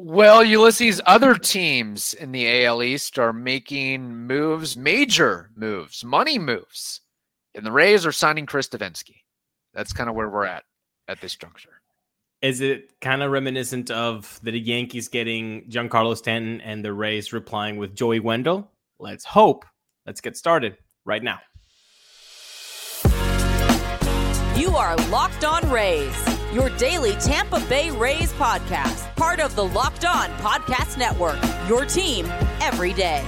Well, Ulises, other teams in the AL East are making moves, major moves, money moves. And the Rays are signing Chris Devenski. That's kind of where we're at at this juncture. Is it kind of reminiscent of the Yankees getting Giancarlo Stanton and the Rays replying with Joey Wendle? Let's hope. Let's get started right now. You are Locked On Rays, your daily Tampa Bay Rays podcast, part of the Locked On Podcast Network, your team every day.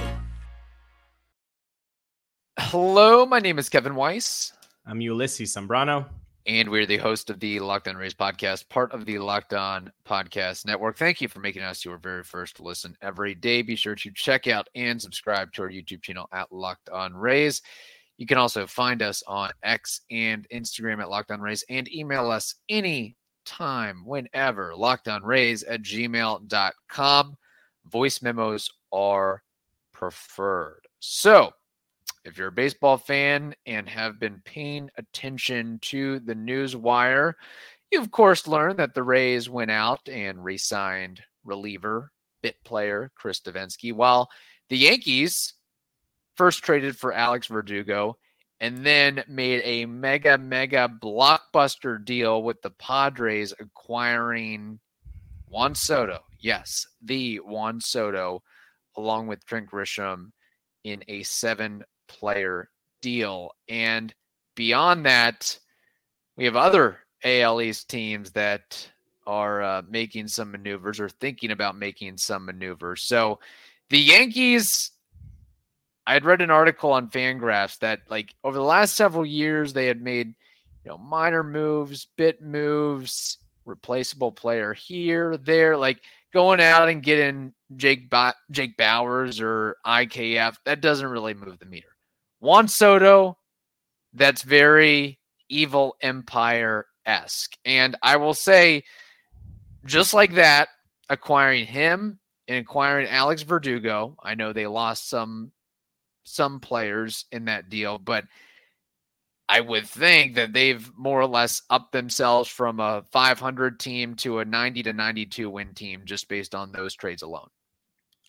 Hello, my name is Kevin Weiss. I'm Ulises Sambrano. And we're the host of the Locked On Rays podcast, part of the Locked On Podcast Network. Thank you for making us your very first listen every day. Be sure to check out and subscribe to our YouTube channel at Locked On Rays. You can also find us on X and Instagram at Locked On Rays and email us any time, whenever, lockedonrays at gmail.com. Voice memos are preferred. So, if you're a baseball fan and have been paying attention to the news wire, you of course learned that the Rays went out and re-signed reliever, bit player Chris Devenski, while the Yankees first traded for Alex Verdugo and then made a mega mega blockbuster deal with the Padres acquiring Juan Soto. Yes, the Juan Soto along with Trent Grisham in a seven player deal. And beyond that, we have other AL East teams that are uh, making some maneuvers or thinking about making some maneuvers. So the Yankees, I had read an article on Fangraphs that like over the last several years they had made you know minor moves, bit moves, replaceable player here, there, like going out and getting Jake ba- Jake Bauers or IKF. That doesn't really move the meter. Juan Soto, that's very evil empire esque. And I will say, just like that, acquiring him and acquiring Alex Verdugo, I know they lost some some players in that deal, but I would think that they've more or less upped themselves from a 500 team to a 90 to 92 win team just based on those trades alone.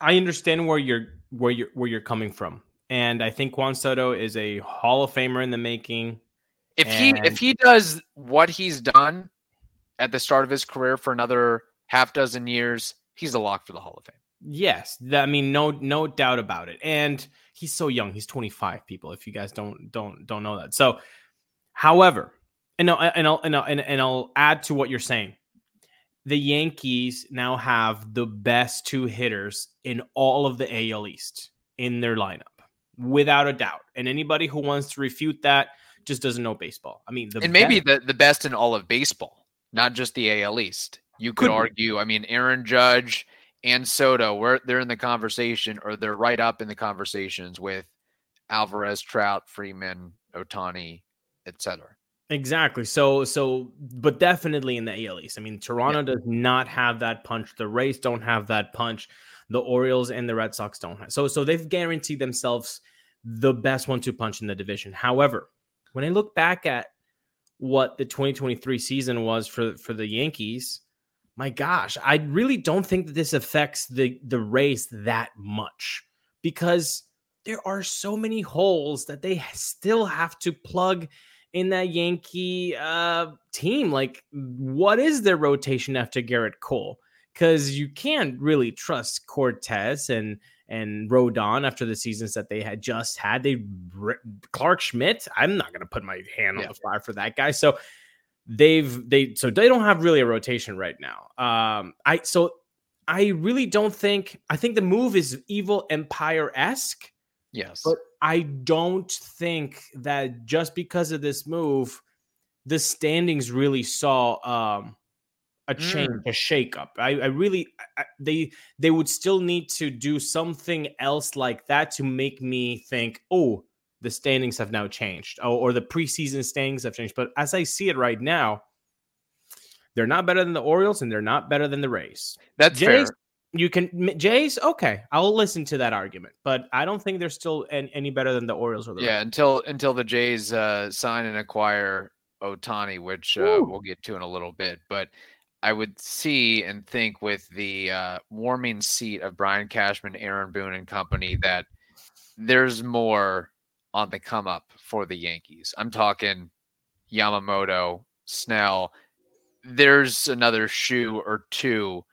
I understand where you're where you're where you're coming from and I think Juan Soto is a Hall of Famer in the making. If and... he if he does what he's done at the start of his career for another half dozen years, he's a lock for the Hall of Fame. Yes, I mean no no doubt about it. And he's so young. He's 25 people if you guys don't don't don't know that. So however, and I'll, and I'll, and I'll, and I'll add to what you're saying. The Yankees now have the best two hitters in all of the AL East in their lineup without a doubt. And anybody who wants to refute that just doesn't know baseball. I mean, and maybe the, the best in all of baseball, not just the AL East. You could, could argue. Be. I mean, Aaron Judge and Soto, where they're in the conversation, or they're right up in the conversations with Alvarez, Trout, Freeman, Ohtani, etc. Exactly. So, so, but definitely in the AL East. I mean, Toronto yeah. does not have that punch. The Rays don't have that punch. The Orioles and the Red Sox don't have. So so they've guaranteed themselves the best one-two punch in the division. However, when I look back at what the 2023 season was for for the Yankees, my gosh, I really don't think that this affects the the race that much because there are so many holes that they still have to plug in that Yankee uh, team. Like, what is their rotation after Gerrit Cole? because you can't really trust Cortes and and Rodon after the seasons that they had just had. They Clarke Schmidt. I'm not going to put my hand yeah. on the fire for that guy. So they've they so they don't have really a rotation right now. Um, I so I really don't think I think the move is evil empire esque. Yes, but I don't think that just because of this move, the standings really saw um a change, mm. a shakeup. I, I really, I, they they would still need to do something else like that to make me think, oh, the standings have now changed, or, or the preseason standings have changed. But as I see it right now, they're not better than the Orioles, and they're not better than the Rays. That's Jays, fair. You can Jays, okay, I'll listen to that argument, but I don't think they're still any, any better than the Orioles or the yeah. Rays. Until until the Jays uh, sign and acquire Ohtani, which uh, we'll get to in a little bit, but I would see and think with the uh, warming seat of Brian Cashman, Aaron Boone, and company that there's more on the come up for the Yankees. I'm talking Yamamoto, Snell. There's another shoe or two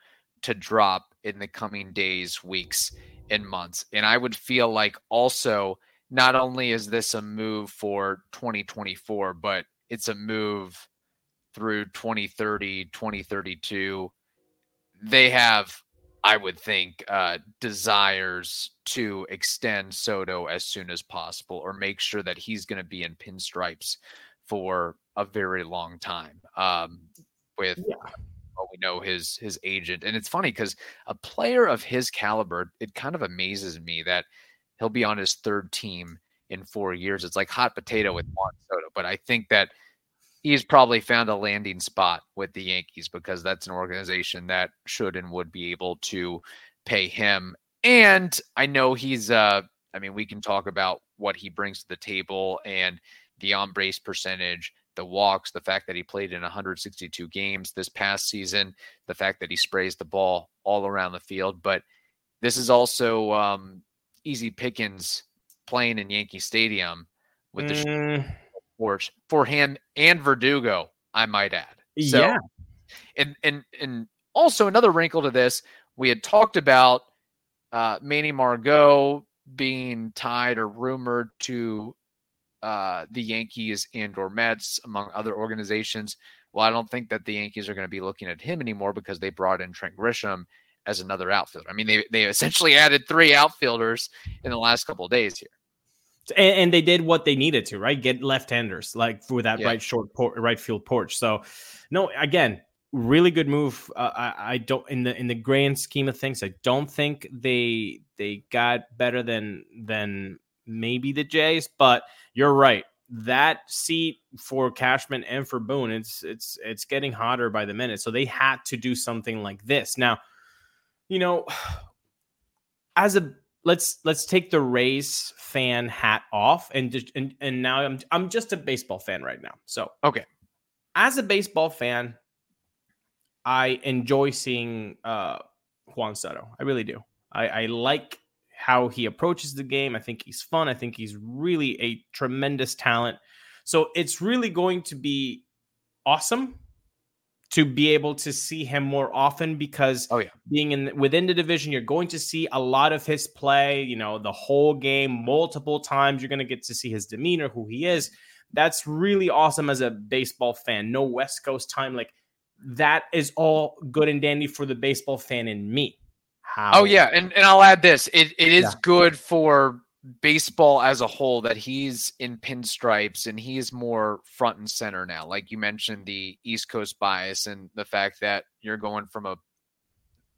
to drop in the coming days, weeks, and months. And I would feel like also not only is this a move for 2024, but it's a move through 2030, 2032. They have, I would think, uh, desires to extend Soto as soon as possible or make sure that he's going to be in pinstripes for a very long time. Um, with yeah. well, we know his his agent, and it's funny because a player of his caliber, it kind of amazes me that he'll be on his third team in four years. It's like hot potato with Juan Soto, but I think that he's probably found a landing spot with the Yankees because that's an organization that should and would be able to pay him. And I know he's uh I mean we can talk about what he brings to the table and the on base percentage, the walks, the fact that he played in 162 games this past season, the fact that he sprays the ball all around the field, but this is also um easy pickings playing in Yankee Stadium with the mm for him and Verdugo, I might add. So, yeah. And and and also another wrinkle to this, we had talked about uh, Manny Margot being tied or rumored to uh, the Yankees and or Mets, among other organizations. Well, I don't think that the Yankees are going to be looking at him anymore because they brought in Trent Grisham as another outfielder. I mean, they they essentially added three outfielders in the last couple of days here. And, and, they did what they needed to, right? Get left-handers like for that yeah. right short por- right field porch. So, no, again, really good move. Uh, I, I, don't in the in the grand scheme of things, I don't think they they got better than than maybe the Jays, but you're right. That seat for Cashman and for Boone, it's it's it's getting hotter by the minute. So they had to do something like this. Now, you know, as a let's let's take the Rays fan hat off and just and, and now I'm I'm just a baseball fan right now. So okay. As a baseball fan, I enjoy seeing uh Juan Soto. I really do. I, I like how he approaches the game. I think he's fun. I think he's really a tremendous talent. So it's really going to be awesome to be able to see him more often because oh, yeah. being in within the division, you're going to see a lot of his play, you know, the whole game multiple times. You're going to get to see his demeanor, who he is. That's really awesome as a baseball fan. No West Coast time. Like that is all good and dandy for the baseball fan in me. Oh, How? Oh yeah, and and I'll add this. It it is yeah. good for baseball as a whole that he's in pinstripes and he's more front and center now. Like you mentioned, the East Coast bias and the fact that you're going from a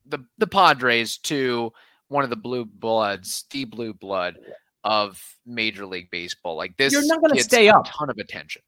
the the Padres to one of the blue bloods, the blue blood of Major League Baseball. Like this, you're not going to stay up. A ton of attention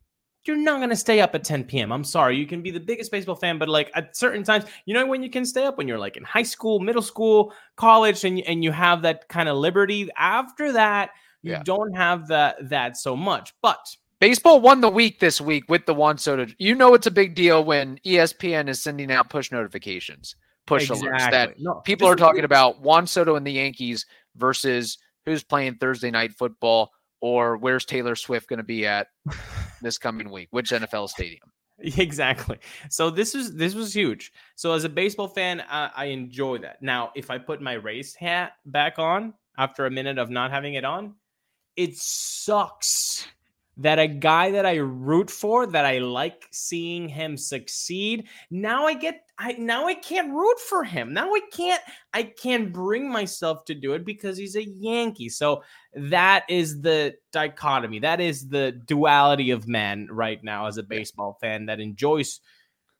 you're not going to stay up at 10 p.m. I'm sorry. You can be the biggest baseball fan, but like at certain times, you know when you can stay up when you're like in high school, middle school, college, and and you have that kind of liberty. After that, you yeah. don't have that that so much. But baseball won the week this week with the Juan Soto. You know it's a big deal when ESPN is sending out push notifications, push exactly. alerts that no, people are talking about Juan Soto and the Yankees versus who's playing Thursday night football or where's Taylor Swift going to be at this coming week? Which NFL stadium? Exactly. So this was this was huge. So as a baseball fan, I, I enjoy that. Now, if I put my Rays hat back on after a minute of not having it on, it sucks that a guy that I root for, that I like seeing him succeed, now I get I now I can't root for him. Now I can't I can't bring myself to do it because he's a Yankee. So that is the dichotomy. That is the duality of man right now as a baseball fan that enjoys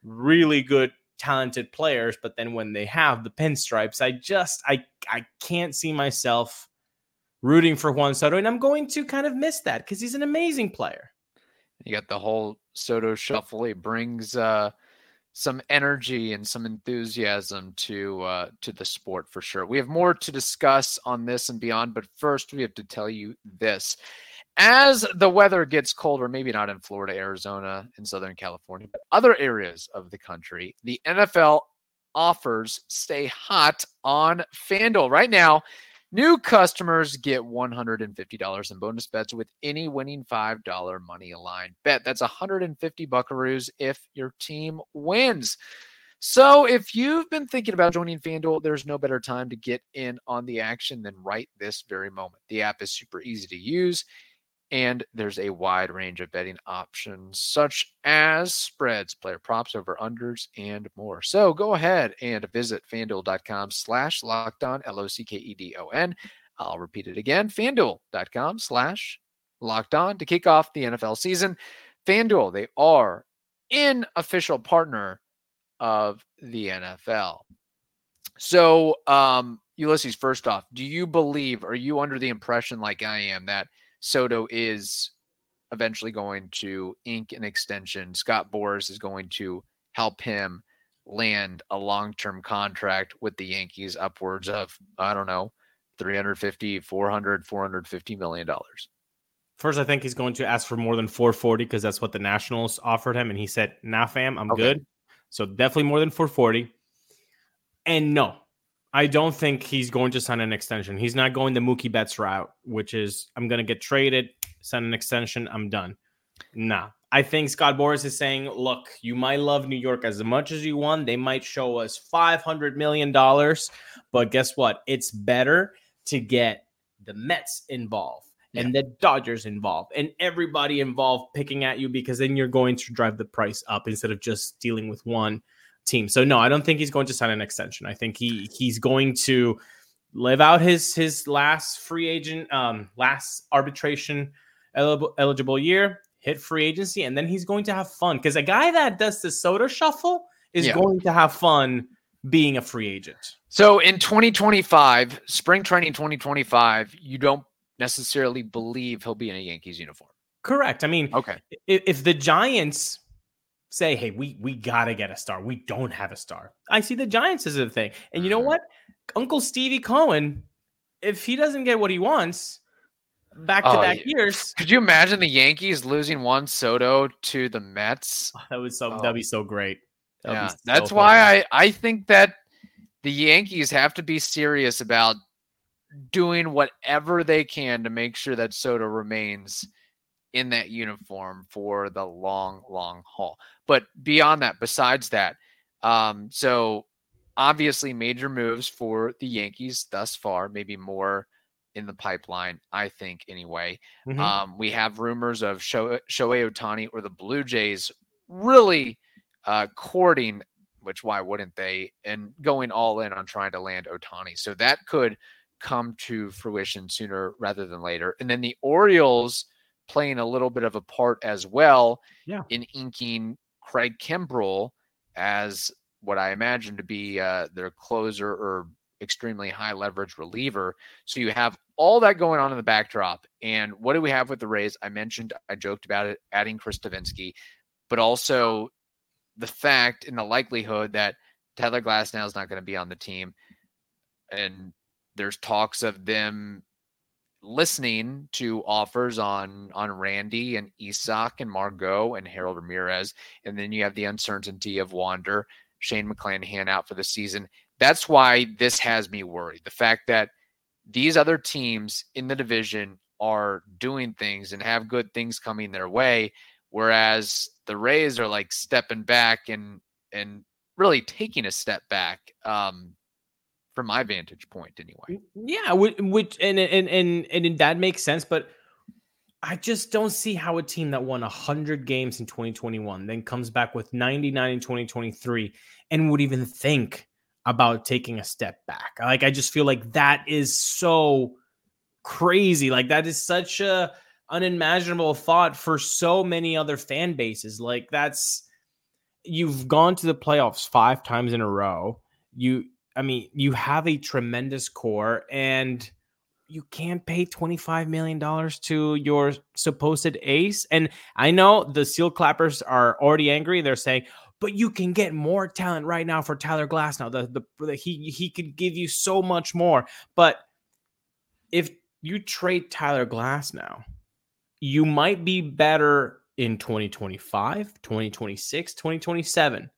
really good talented players, but then when they have the pinstripes, I just I I can't see myself rooting for Juan Soto, and I'm going to kind of miss that because he's an amazing player. You got the whole Soto shuffle. He brings uh, some energy and some enthusiasm to uh, to the sport for sure. We have more to discuss on this and beyond, but first we have to tell you this. as the weather gets colder, maybe not in Florida, Arizona, and Southern California, but other areas of the country, the NFL offers stay hot on FanDuel. Right now, new customers get $150 in bonus bets with any winning $5 money line bet. That's 150 buckaroos if your team wins. So if you've been thinking about joining FanDuel, there's no better time to get in on the action than right this very moment. The app is super easy to use and there's a wide range of betting options such as spreads, player props, over unders, and more. So go ahead and visit fanduel.com slash locked on, L O C K E D O N. I'll repeat it again fanduel.com slash locked on to kick off the NFL season. FanDuel, they are an official partner of the NFL. So, um, Ulises, first off, do you believe, are you under the impression, like I am, that Soto is eventually going to ink an extension. Scott Boras is going to help him land a long-term contract with the Yankees upwards of I don't know 350 400 450 million dollars. First, I think he's going to ask for more than 440 because that's what the Nationals offered him and he said, "Nah, fam, I'm okay. good." So definitely more than 440. And no, I don't think he's going to sign an extension. He's not going the Mookie Betts route, which is I'm going to get traded, sign an extension, I'm done. Nah. I think Scott Boras is saying, look, you might love New York as much as you want. They might show us $500 million, but guess what? It's better to get the Mets involved yeah. and the Dodgers involved and everybody involved picking at you because then you're going to drive the price up instead of just dealing with one team. So no, I don't think he's going to sign an extension. I think he he's going to live out his his last free agent um last arbitration eligible, eligible year, hit free agency and then he's going to have fun cuz a guy that does the Soto shuffle is yeah. going to have fun being a free agent. So in 2025, spring training 2025, you don't necessarily believe he'll be in a Yankees uniform. Correct. I mean, okay. If, if the Giants say, hey, we we gotta get a star. We don't have a star. I see the Giants as a thing. And you know mm-hmm. what? Uncle Stevie Cohen, if he doesn't get what he wants, back to back years. Could you imagine the Yankees losing Juan Soto to the Mets? That would so oh. that'd be so great. That'd yeah, so that's fun. why I I think that the Yankees have to be serious about doing whatever they can to make sure that Soto remains in that uniform for the long, long haul. But beyond that, besides that, um, so obviously major moves for the Yankees thus far, maybe more in the pipeline, I think, anyway. Mm-hmm. Um, we have rumors of Sho- Shohei Ohtani or the Blue Jays really uh, courting, which why wouldn't they, and going all in on trying to land Ohtani. So that could come to fruition sooner rather than later. And then the Orioles playing a little bit of a part as well yeah. in inking Craig Kimbrel as what I imagine to be uh, their closer or extremely high leverage reliever. So you have all that going on in the backdrop. And what do we have with the Rays? I mentioned, I joked about it, adding Chris Devenski, but also the fact and the likelihood that Tyler Glasnow is not going to be on the team. And there's talks of them listening to offers on on Randy and Isaac and Margot and Harold Ramirez, and then you have the uncertainty of Wander, Shane McClanahan out for the season. That's why this has me worried. The fact that these other teams in the division are doing things and have good things coming their way, whereas the Rays are like stepping back and and really taking a step back. Um, from my vantage point anyway. Yeah, which and and and and that makes sense, but I just don't see how a team that won 100 games in 2021 then comes back with 99 in 2023 and would even think about taking a step back. Like I just feel like that is so crazy. Like that is such a unimaginable thought for so many other fan bases. Like that's you've gone to the playoffs 5 times in a row. You I mean, you have a tremendous core and you can't pay $25 million to your supposed ace. And I know the seal clappers are already angry. They're saying, but you can get more talent right now for Tyler Glasnow. The, the, the he he could give you so much more. But if you trade Tyler Glasnow, you might be better in 2025, 2026, 2027,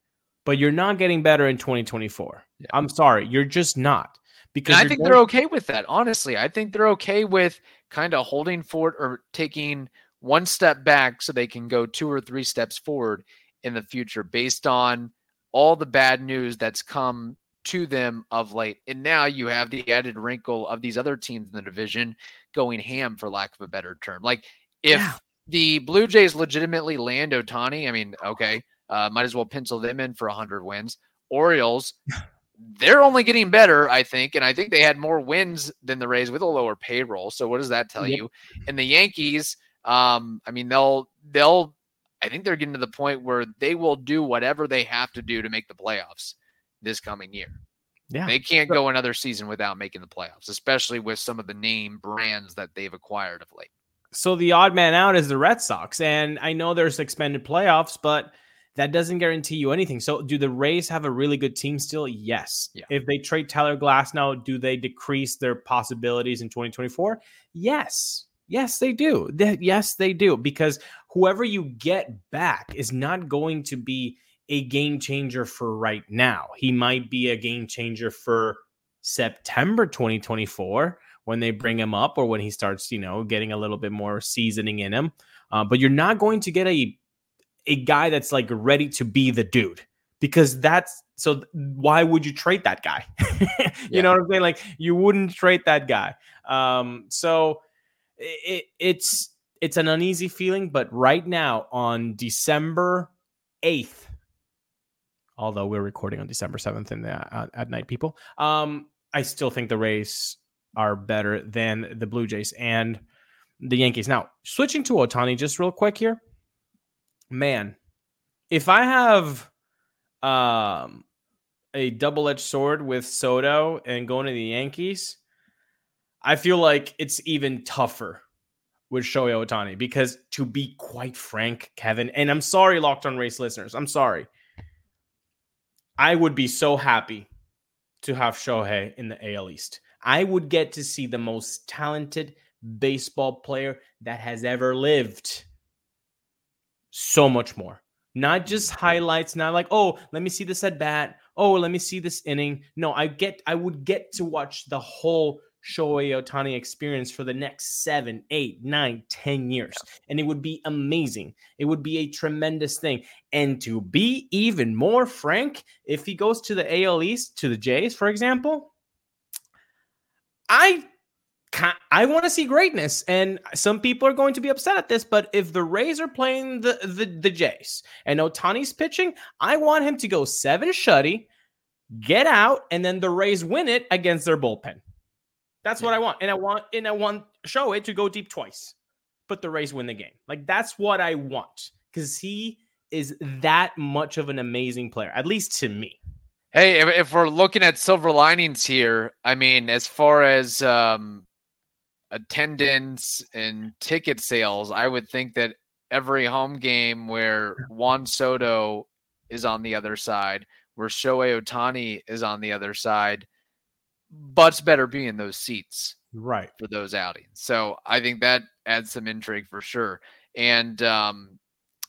but you're not getting better in 2024. Yeah. I'm sorry, you're just not. Because I think going- they're okay with that. Honestly, I think they're okay with kind of holding forward or taking one step back so they can go two or three steps forward in the future based on all the bad news that's come to them of late. And now you have the added wrinkle of these other teams in the division going ham, for lack of a better term. Like if yeah. the Blue Jays legitimately land Ohtani, I mean, okay, uh, might as well pencil them in for 100 wins. Orioles, they're only getting better, I think. And I think they had more wins than the Rays with a lower payroll. So what does that tell yep. you? And the Yankees, um, I mean, they'll, they'll, I think they're getting to the point where they will do whatever they have to do to make the playoffs this coming year. Yeah. They can't go another season without making the playoffs, especially with some of the name brands that they've acquired of late. So the odd man out is the Red Sox. And I know there's expanded playoffs, but that doesn't guarantee you anything. So do the Rays have a really good team still? Yes. Yeah. If they trade Tyler Glasnow, do they decrease their possibilities in 2024? Yes. Yes, they do. They, yes, they do. Because whoever you get back is not going to be a game changer for right now. He might be a game changer for September 2024 when they bring him up or when he starts, you know, getting a little bit more seasoning in him. Uh, but you're not going to get a a guy that's like ready to be the dude because that's so why would you trade that guy? you yeah. know what I'm saying? Like you wouldn't trade that guy. Um, so it, it's it's an uneasy feeling, but right now on December 8th, although we're recording on December 7th in the, uh, at night, people. Um, I still think the Rays are better than the Blue Jays and the Yankees. Now, switching to Otani just real quick here. Man, if I have um, a double edged sword with Soto and going to the Yankees, I feel like it's even tougher with Shohei Ohtani because, to be quite frank, Kevin, and I'm sorry, Locked on Rays listeners, I'm sorry. I would be so happy to have Shohei in the AL East. I would get to see the most talented baseball player that has ever lived. So much more. Not mm, just highlights, not like, oh, let me see this at bat. Oh, let me see this inning. No, I get I would get to watch the whole Shohei Ohtani experience for the next seven, eight, nine, ten years. And it would be amazing. It would be a tremendous thing. And to be even more frank, if he goes to the AL East, to the Jays, for example, I I want to see greatness, and some people are going to be upset at this. But if the Rays are playing the the, the Jays and Ohtani's pitching, I want him to go seven shutty, get out, and then the Rays win it against their bullpen. That's yeah. what I want. And I want and I want Shohei to go deep twice. But the Rays win the game. Like that's what I want. Because he is that much of an amazing player, at least to me. Hey, if, if we're looking at silver linings here, I mean, as far as um, attendance and ticket sales, I would think that every home game where Juan Soto is on the other side, where Shohei Ohtani is on the other side, Butts better be in those seats right for those outings. So I think that adds some intrigue for sure. And um,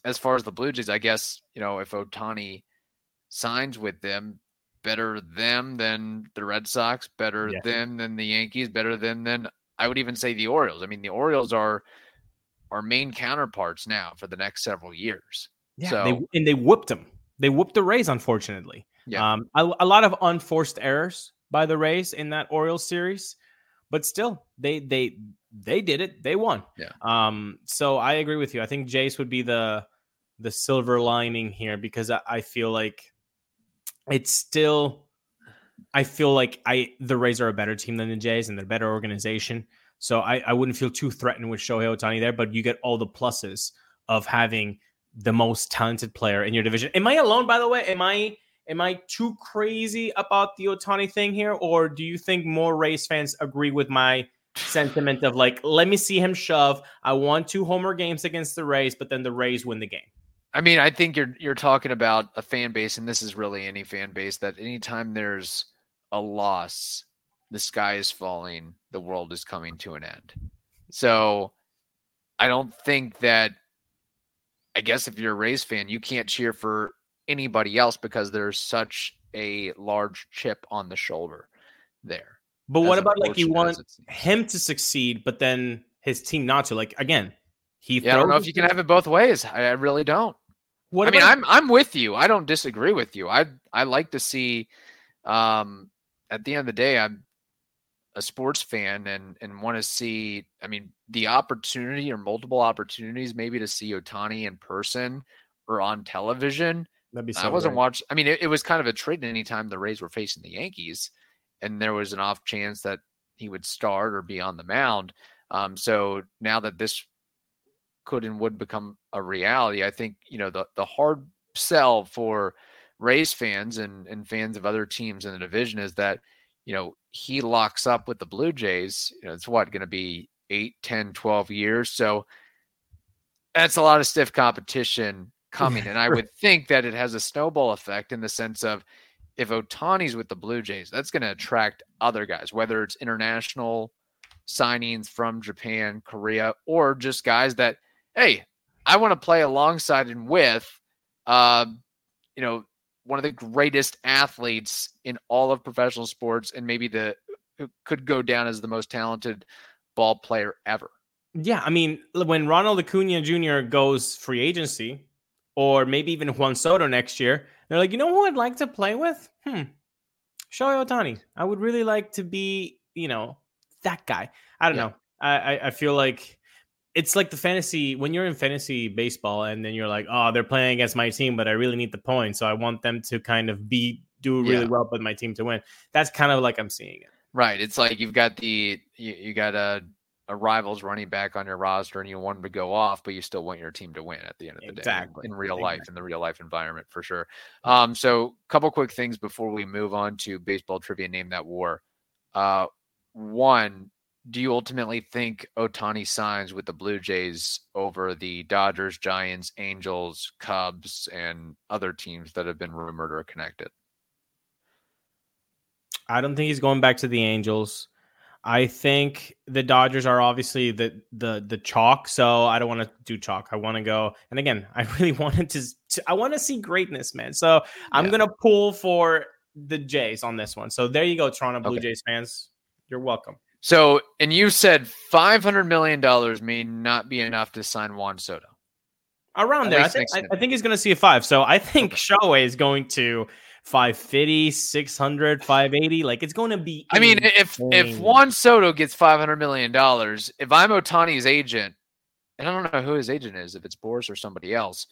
as far as the Blue Jays, I guess you know if Ohtani signs with them, better them than the Red Sox, better yeah. them than the Yankees, better them than I would even say the Orioles. I mean, the Orioles are our main counterparts now for the next several years. Yeah, so, they, and they whooped them. They whooped the Rays, unfortunately. Yeah. Um, a, a lot of unforced errors by the Rays in that Orioles series, but still they they they did it. They won. Yeah. Um. So I agree with you. I think Jays would be the the silver lining here because I, I feel like it's still. I feel like I the Rays are a better team than the Jays and they're a better organization. So I, I wouldn't feel too threatened with Shohei Ohtani there, but you get all the pluses of having the most talented player in your division. Am I alone, by the way? Am I Am I too crazy about the Ohtani thing here, or do you think more Rays fans agree with my sentiment of like, let me see him shove? I want two homer games against the Rays, but then the Rays win the game. I mean, I think you're you're talking about a fan base, and this is really any fan base that anytime there's a loss, the sky is falling, the world is coming to an end. So I don't think that. I guess if you're a Rays fan, you can't cheer for anybody else because there's such a large chip on the shoulder there. But what about like you want him to succeed, but then his team not to? Like again, he. Yeah, I don't know if you can have it both ways. I, I really don't. What I mean, I'm I'm with you. I don't disagree with you. I I like to see. Um, at the end of the day, I'm a sports fan and and want to see. I mean, the opportunity or multiple opportunities, maybe to see Ohtani in person or on television. That'd be so I wasn't watching. I mean, it, it was kind of a treat anytime the Rays were facing the Yankees and there was an off chance that he would start or be on the mound. Um, so now that this could and would become a reality, I think you know the the hard sell for Rays fans and and fans of other teams in the division is that you know he locks up with the Blue Jays. You know, it's what going to be 8, 10, 12 years. So that's a lot of stiff competition coming. And I would think that it has a snowball effect in the sense of if Ohtani's with the Blue Jays, that's going to attract other guys, whether it's international signings from Japan, Korea, or just guys that, hey, I want to play alongside and with, uh, you know, one of the greatest athletes in all of professional sports, and maybe the who could go down as the most talented ball player ever. Yeah, I mean, when Ronald Acuna Jr. goes free agency, or maybe even Juan Soto next year, they're like, you know who I'd like to play with? Hmm. Shohei Ohtani. I would really like to be, you know, that guy. I don't yeah. know. I, I feel like it's like the fantasy when you're in fantasy baseball and then you're like, oh, they're playing against my team, but I really need the points. So I want them to kind of be do really yeah. well, but my team to win. That's kind of like I'm seeing it. Right. It's like you've got the you, you got a a rival's running back on your roster and you want him to go off, but you still want your team to win at the end of the day. exactly. day in real exactly. life, in the real life environment for sure. Um, so a couple quick things before we move on to baseball trivia, name that war. Uh, one, do you ultimately think Ohtani signs with the Blue Jays over the Dodgers, Giants, Angels, Cubs, and other teams that have been rumored or connected? I don't think he's going back to the Angels. I think the Dodgers are obviously the the the chalk, so I don't want to do chalk. I want to go, and again, I really wanted to. to I want to see greatness, man. So I'm yeah. gonna pull for the Jays on this one. So there you go, Toronto Blue okay. Jays fans. You're welcome. So, and you said five hundred million dollars may not be enough to sign Juan Soto. Around At there, I think, I, I think he's going to see a five. So I think. Shohei is going to 550, 600, 580. Like it's going to be. I mean, if if Juan Soto gets 500 million dollars, if I'm Ohtani's agent, and I don't know who his agent is, if it's Boras or somebody else,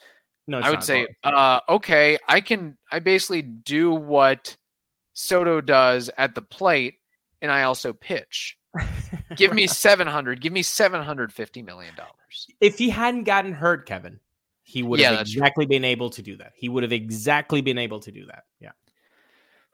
no, I would say, uh, okay, I can. I basically do what Soto does at the plate, and I also pitch. give me 700. Give me 750 million dollars. If he hadn't gotten hurt, Kevin, he would yeah, have exactly been able to do that. He would have exactly been able to do that. Yeah.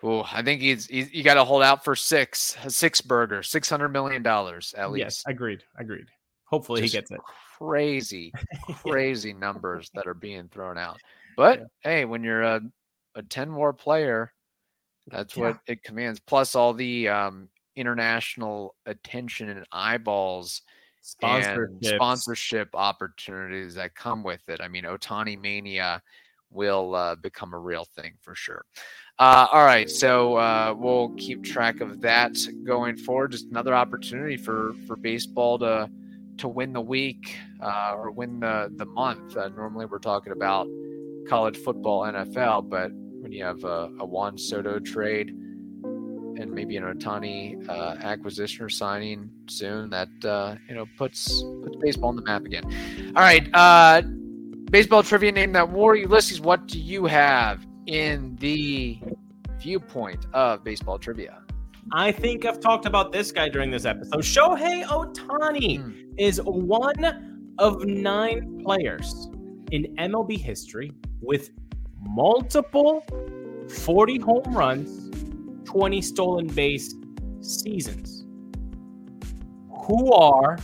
Oh, I think he's, he's you got to hold out for six, six burger, six hundred million dollars at least. Yes, agreed, agreed. Hopefully Just he gets it. Crazy, crazy yeah. numbers that are being thrown out. But yeah. hey, when you're a a ten war player, that's yeah. what it commands. Plus all the um, international attention and eyeballs sponsorship sponsorship opportunities that come with it. I mean, Ohtani mania will uh, become a real thing for sure. Uh, all right, so uh, we'll keep track of that going forward. Just another opportunity for for baseball to to win the week uh, or win the the month. Uh, normally, we're talking about college football, NFL, but when you have a, a Juan Soto trade and maybe an Ohtani uh, acquisition or signing soon that uh, you know puts puts baseball on the map again. All right, uh, baseball trivia name that war. Ulises, what do you have in the viewpoint of baseball trivia? I think I've talked about this guy during this episode. Shohei Ohtani mm. is one of nine players in MLB history with multiple 40 home runs 20 stolen base seasons. Who are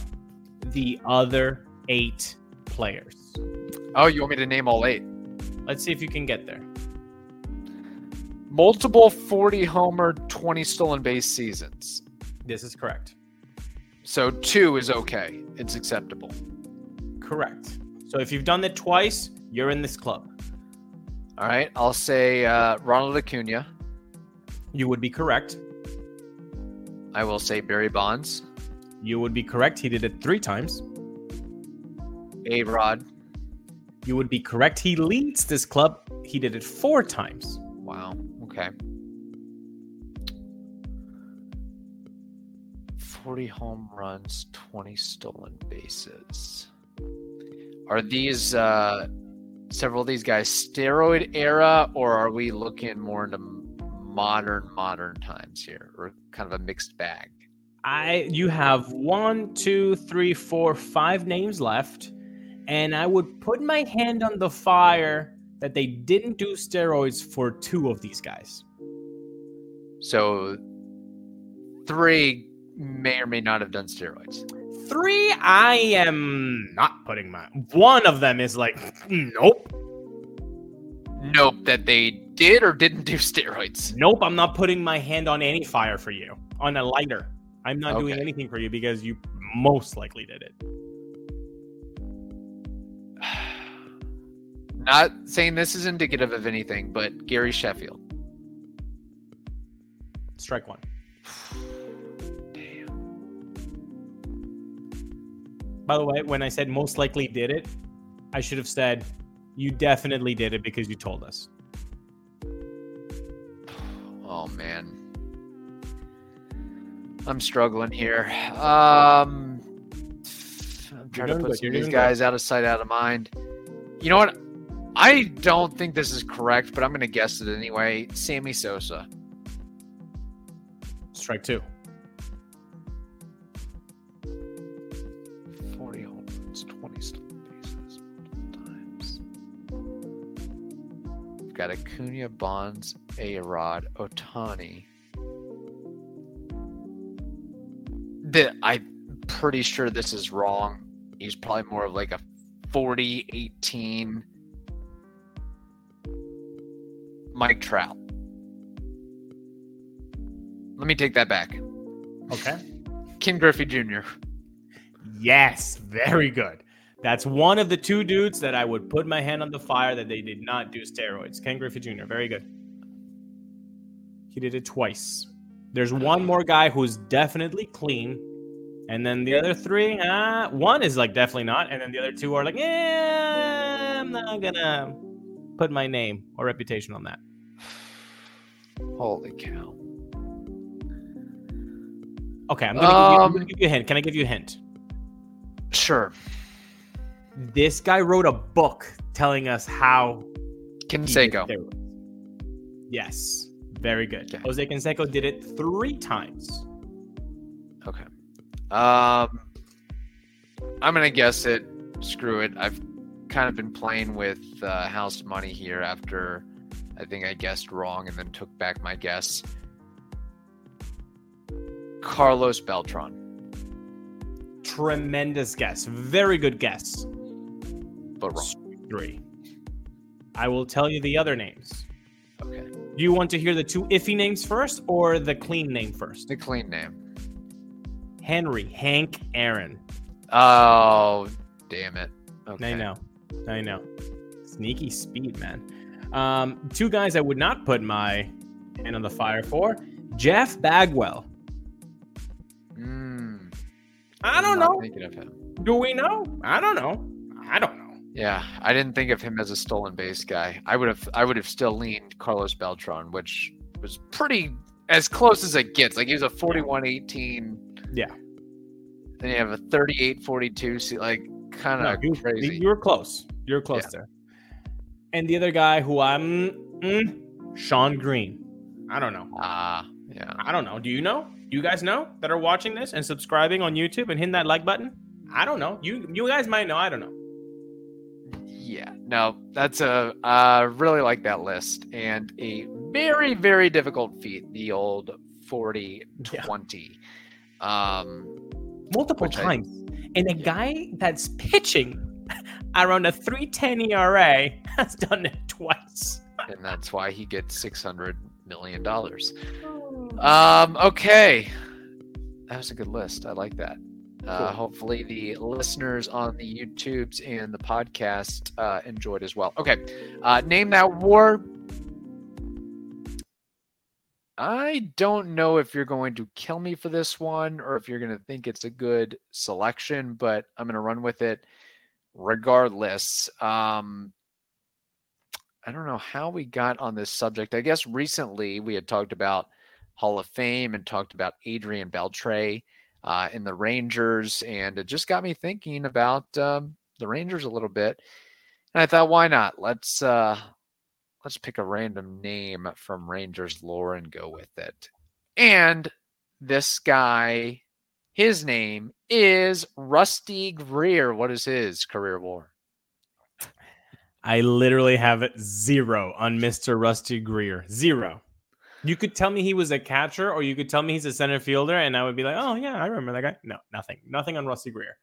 the other eight players? Oh, you want me to name all eight? Let's see if you can get there. Multiple 40 homer, 20 stolen base seasons. This is correct. So two is okay. It's acceptable. correct. So if you've done it twice, you're in this club. All right. I'll say uh, Ronald Acuna. You would be correct. I will say Barry Bonds. You would be correct. He did it three times. A Rod. You would be correct. He leads this club. He did it four times. Wow. Okay. 40 home runs, 20 stolen bases. Are these uh several of these guys steroid era or are we looking more into modern modern times here or kind of a mixed bag? I you have one, two, three, four, five names left, and I would put my hand on the fire that they didn't do steroids for two of these guys. So three may or may not have done steroids. Three, I am not putting my one of them is like nope, Nope, that they did or didn't do steroids. nope. I'm not putting my hand on any fire for you on a lighter. I'm not doing anything for you because you most likely did it. Not saying this is indicative of anything, but Gary Sheffield. Strike one. Damn. By the way, when I said most likely did it, I should have said you definitely did it because you told us. Oh man. I'm struggling here. Um I'm trying to put some of these good. guys out of sight, out of mind. You know what? I don't think this is correct, but I'm gonna guess it anyway. Sammy Sosa. Strike two. Got Acuna, Bonds, A Rod, Ohtani. The, I'm pretty sure this is wrong. He's probably more of like a 40 18 Mike Trout. Let me take that back. Okay. Ken Griffey Jr. Yes, very good. That's one of the two dudes that I would put my hand on the fire that they did not do steroids. Ken Griffey Jr. Very good. He did it twice. There's one more guy who's definitely clean, and then the other three, uh, one is like definitely not, and then the other two are like, yeah, I'm not gonna put my name or reputation on that. Holy cow. Okay, I'm you, I'm Um, gonna give you a hint. Can I give you a hint? Sure. This guy wrote a book telling us how Canseco. Yes, very good. Okay. Jose Canseco did it three times. Okay. Um, I'm gonna guess it. Screw it. I've kind of been playing with uh, house money here after I think I guessed wrong and then took back my guess. Carlos Beltran. Tremendous guess. Very good guess. But wrong. Three. I will tell you the other names. Okay. Do you want to hear the two iffy names first or the clean name first? The clean name. Henry, Hank, Aaron. Oh, damn it. Okay. I know. I know. Sneaky speed, man. Um, two guys I would not put my hand on the fire for. Jeff Bagwell. Mm, I don't know. Thinking of him. Do we know? I don't know. I don't know. Yeah, I didn't think of him as a stolen base guy. I would have I would have still leaned Carlos Beltran, which was pretty as close as it gets. Like he was a 41-18. Yeah. Then you have a 38-42. See, like kind of you, crazy. you were close. You're close Yeah. there. And the other guy who I'm mm, Shawn Green. I don't know. Ah, yeah. I don't know. Do you know? Do you guys know that are watching this and subscribing on YouTube and hitting that like button? I don't know. You you guys might know. I don't know. Yeah. No, that's a I uh really like that list and a very very difficult feat, the old 40 Yeah. 20. Um Multiple Which I- times. And a guy that's pitching around a 310 ERA has done it twice. and that's why he gets 600 million dollars. Um, okay. That was a good list. I like that. Uh, hopefully, the listeners on the YouTubes and the podcast uh, enjoyed as well. Okay, uh, name that war. I don't know if you're going to kill me for this one or if you're going to think it's a good selection, but I'm going to run with it regardless. Um, I don't know how we got on this subject. I guess recently we had talked about Hall of Fame and talked about Adrian Beltre uh, in the Rangers, and it just got me thinking about um, the Rangers a little bit. And I thought, why not? Let's uh, let's pick a random name from Rangers lore and go with it. And this guy, his name is Rusty Greer. What is his career war? I literally have zero on Mr. Rusty Greer. Zero. You could tell me he was a catcher, or you could tell me he's a center fielder, and I would be like, "Oh yeah, I remember that guy." No, nothing, nothing on Rusty Greer.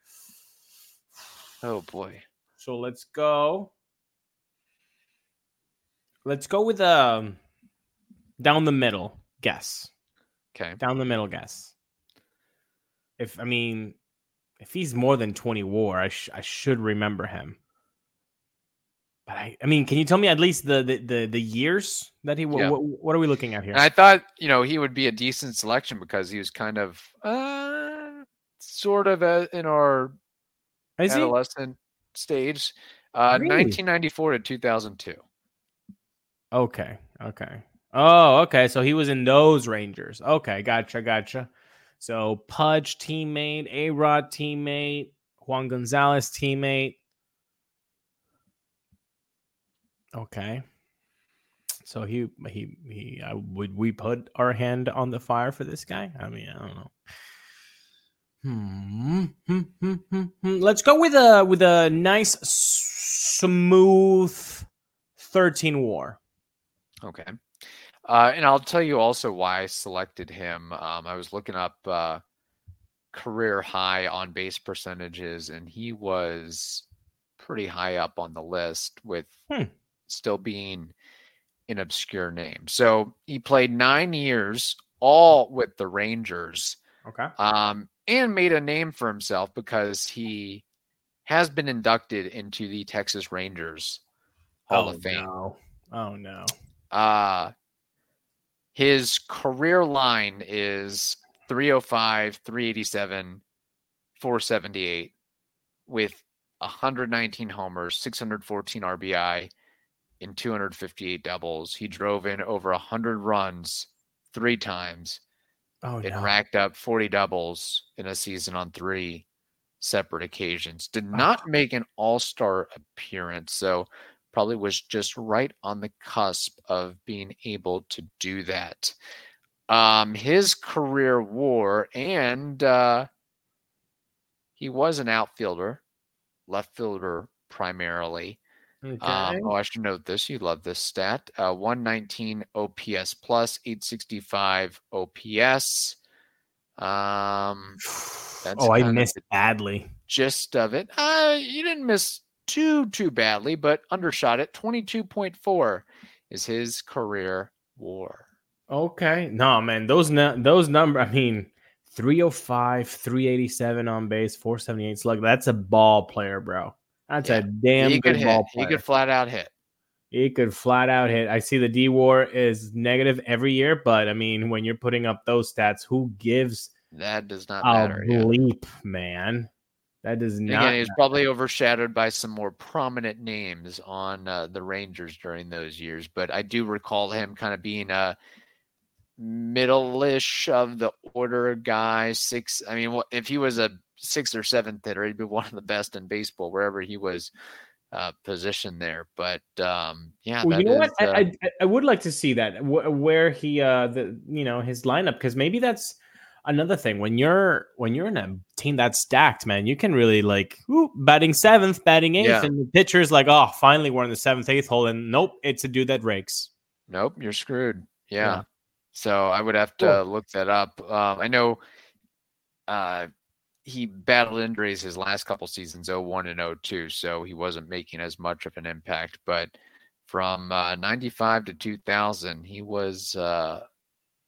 Oh boy. So let's go. Let's go with um down the middle guess. Okay. Down the middle guess. If I mean, if he's more than twenty WAR, I sh- I should remember him. But I, I mean, can you tell me at least the the the, the years that he? Yeah. What, what are we looking at here? And I thought, you know, he would be a decent selection because he was kind of uh sort of a, in our Is he? adolescent stage. Uh Really? 1994 to 2002. Okay. Okay. Oh, okay. So he was in those Rangers. Okay, gotcha, gotcha. So Pudge teammate, A Rod teammate, Juan Gonzalez teammate. Okay. So he he he. Uh, would we put our hand on the fire for this guy? I mean, I don't know. Hmm. hmm, hmm, hmm, hmm. Let's go with a with a nice smooth thirteen war. Okay. Uh, and I'll tell you also why I selected him. Um, I was looking up uh, career high on base percentages, and he was pretty high up on the list with Hmm. Still being an obscure name. So he played nine years, all with the Rangers, Okay. um, and made a name for himself because he has been inducted into the Texas Rangers Hall of Fame. No. Oh no. Uh his career line is 305, 387, 478 with 119 homers, 614 RBI, and 258 doubles. He drove in over 100 runs three times Oh and no. racked up 40 doubles in a season on three separate occasions. Did not make an all star appearance, so probably was just right on the cusp of being able to do that. Um, his career war, and uh, he was an outfielder, left fielder primarily. Okay. Um, oh, I should note this. You love this stat. Uh, 119 OPS plus, 865 OPS. Um, that's oh, I missed badly. gist of it. Uh, you didn't miss too too badly, but undershot it. 22.4 is his career war. Okay. No, man, those nu- those number. I mean, 305, 387 on base, 478 slug. That's a ball player, bro. That's Yeah. a damn he good could ball hit. player. He could flat out hit. He could flat out hit. I see the D war is negative every year, but I mean, when you're putting up those stats, who gives That does not matter. yeah. bleep, man? That does not. Again, he was probably overshadowed by some more prominent names on uh, the Rangers during those years, but I do recall him kind of being a middle-ish of the order guy. Six, I mean, if he was a sixth or seventh hitter, he'd be one of the best in baseball wherever he was uh, positioned there. But um, yeah, Well, you know what? is, I, uh, I I- I would like to see that where he uh the you know his lineup because maybe that's another thing when you're when you're in a team that's stacked, man. You can really like ooh, batting seventh, batting eighth, Yeah. and the pitcher's like, oh, finally we're in the seventh, eighth hole, and nope, it's a dude that rakes. Nope, you're screwed. Yeah. Yeah. So I would have to Cool. look that up. Um, I know uh, he battled injuries his last couple seasons, 01 and 02, so he wasn't making as much of an impact. But from uh, 95 to 2000, he was uh,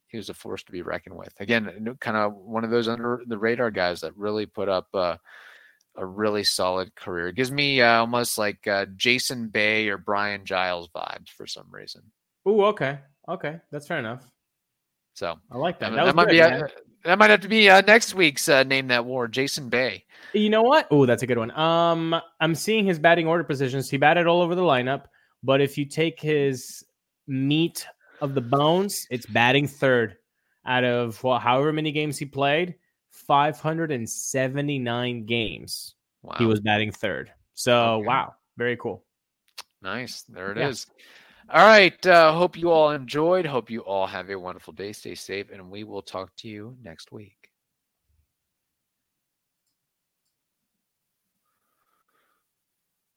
he was a force to be reckoned with. Again, kind of one of those under the radar guys that really put up uh, a really solid career. It gives me uh, almost like uh, Jason Bay or Brian Giles vibes for some reason. Oh, okay, okay, that's fair enough. So I like that. that, That, might good, be uh, that might have to be uh, next week's uh, name that war, Jason Bay. You know what? Oh, that's a good one. Um, I'm seeing his batting order positions. He batted all over the lineup, but if you take his meat of the bones, it's batting third out of well, however many games he played. 579 games. Wow, He was batting third. So Okay. wow, very cool. nice. There it Yeah. is. All right. Uh, hope you all enjoyed. Hope you all have a wonderful day. Stay safe, and we will talk to you next week.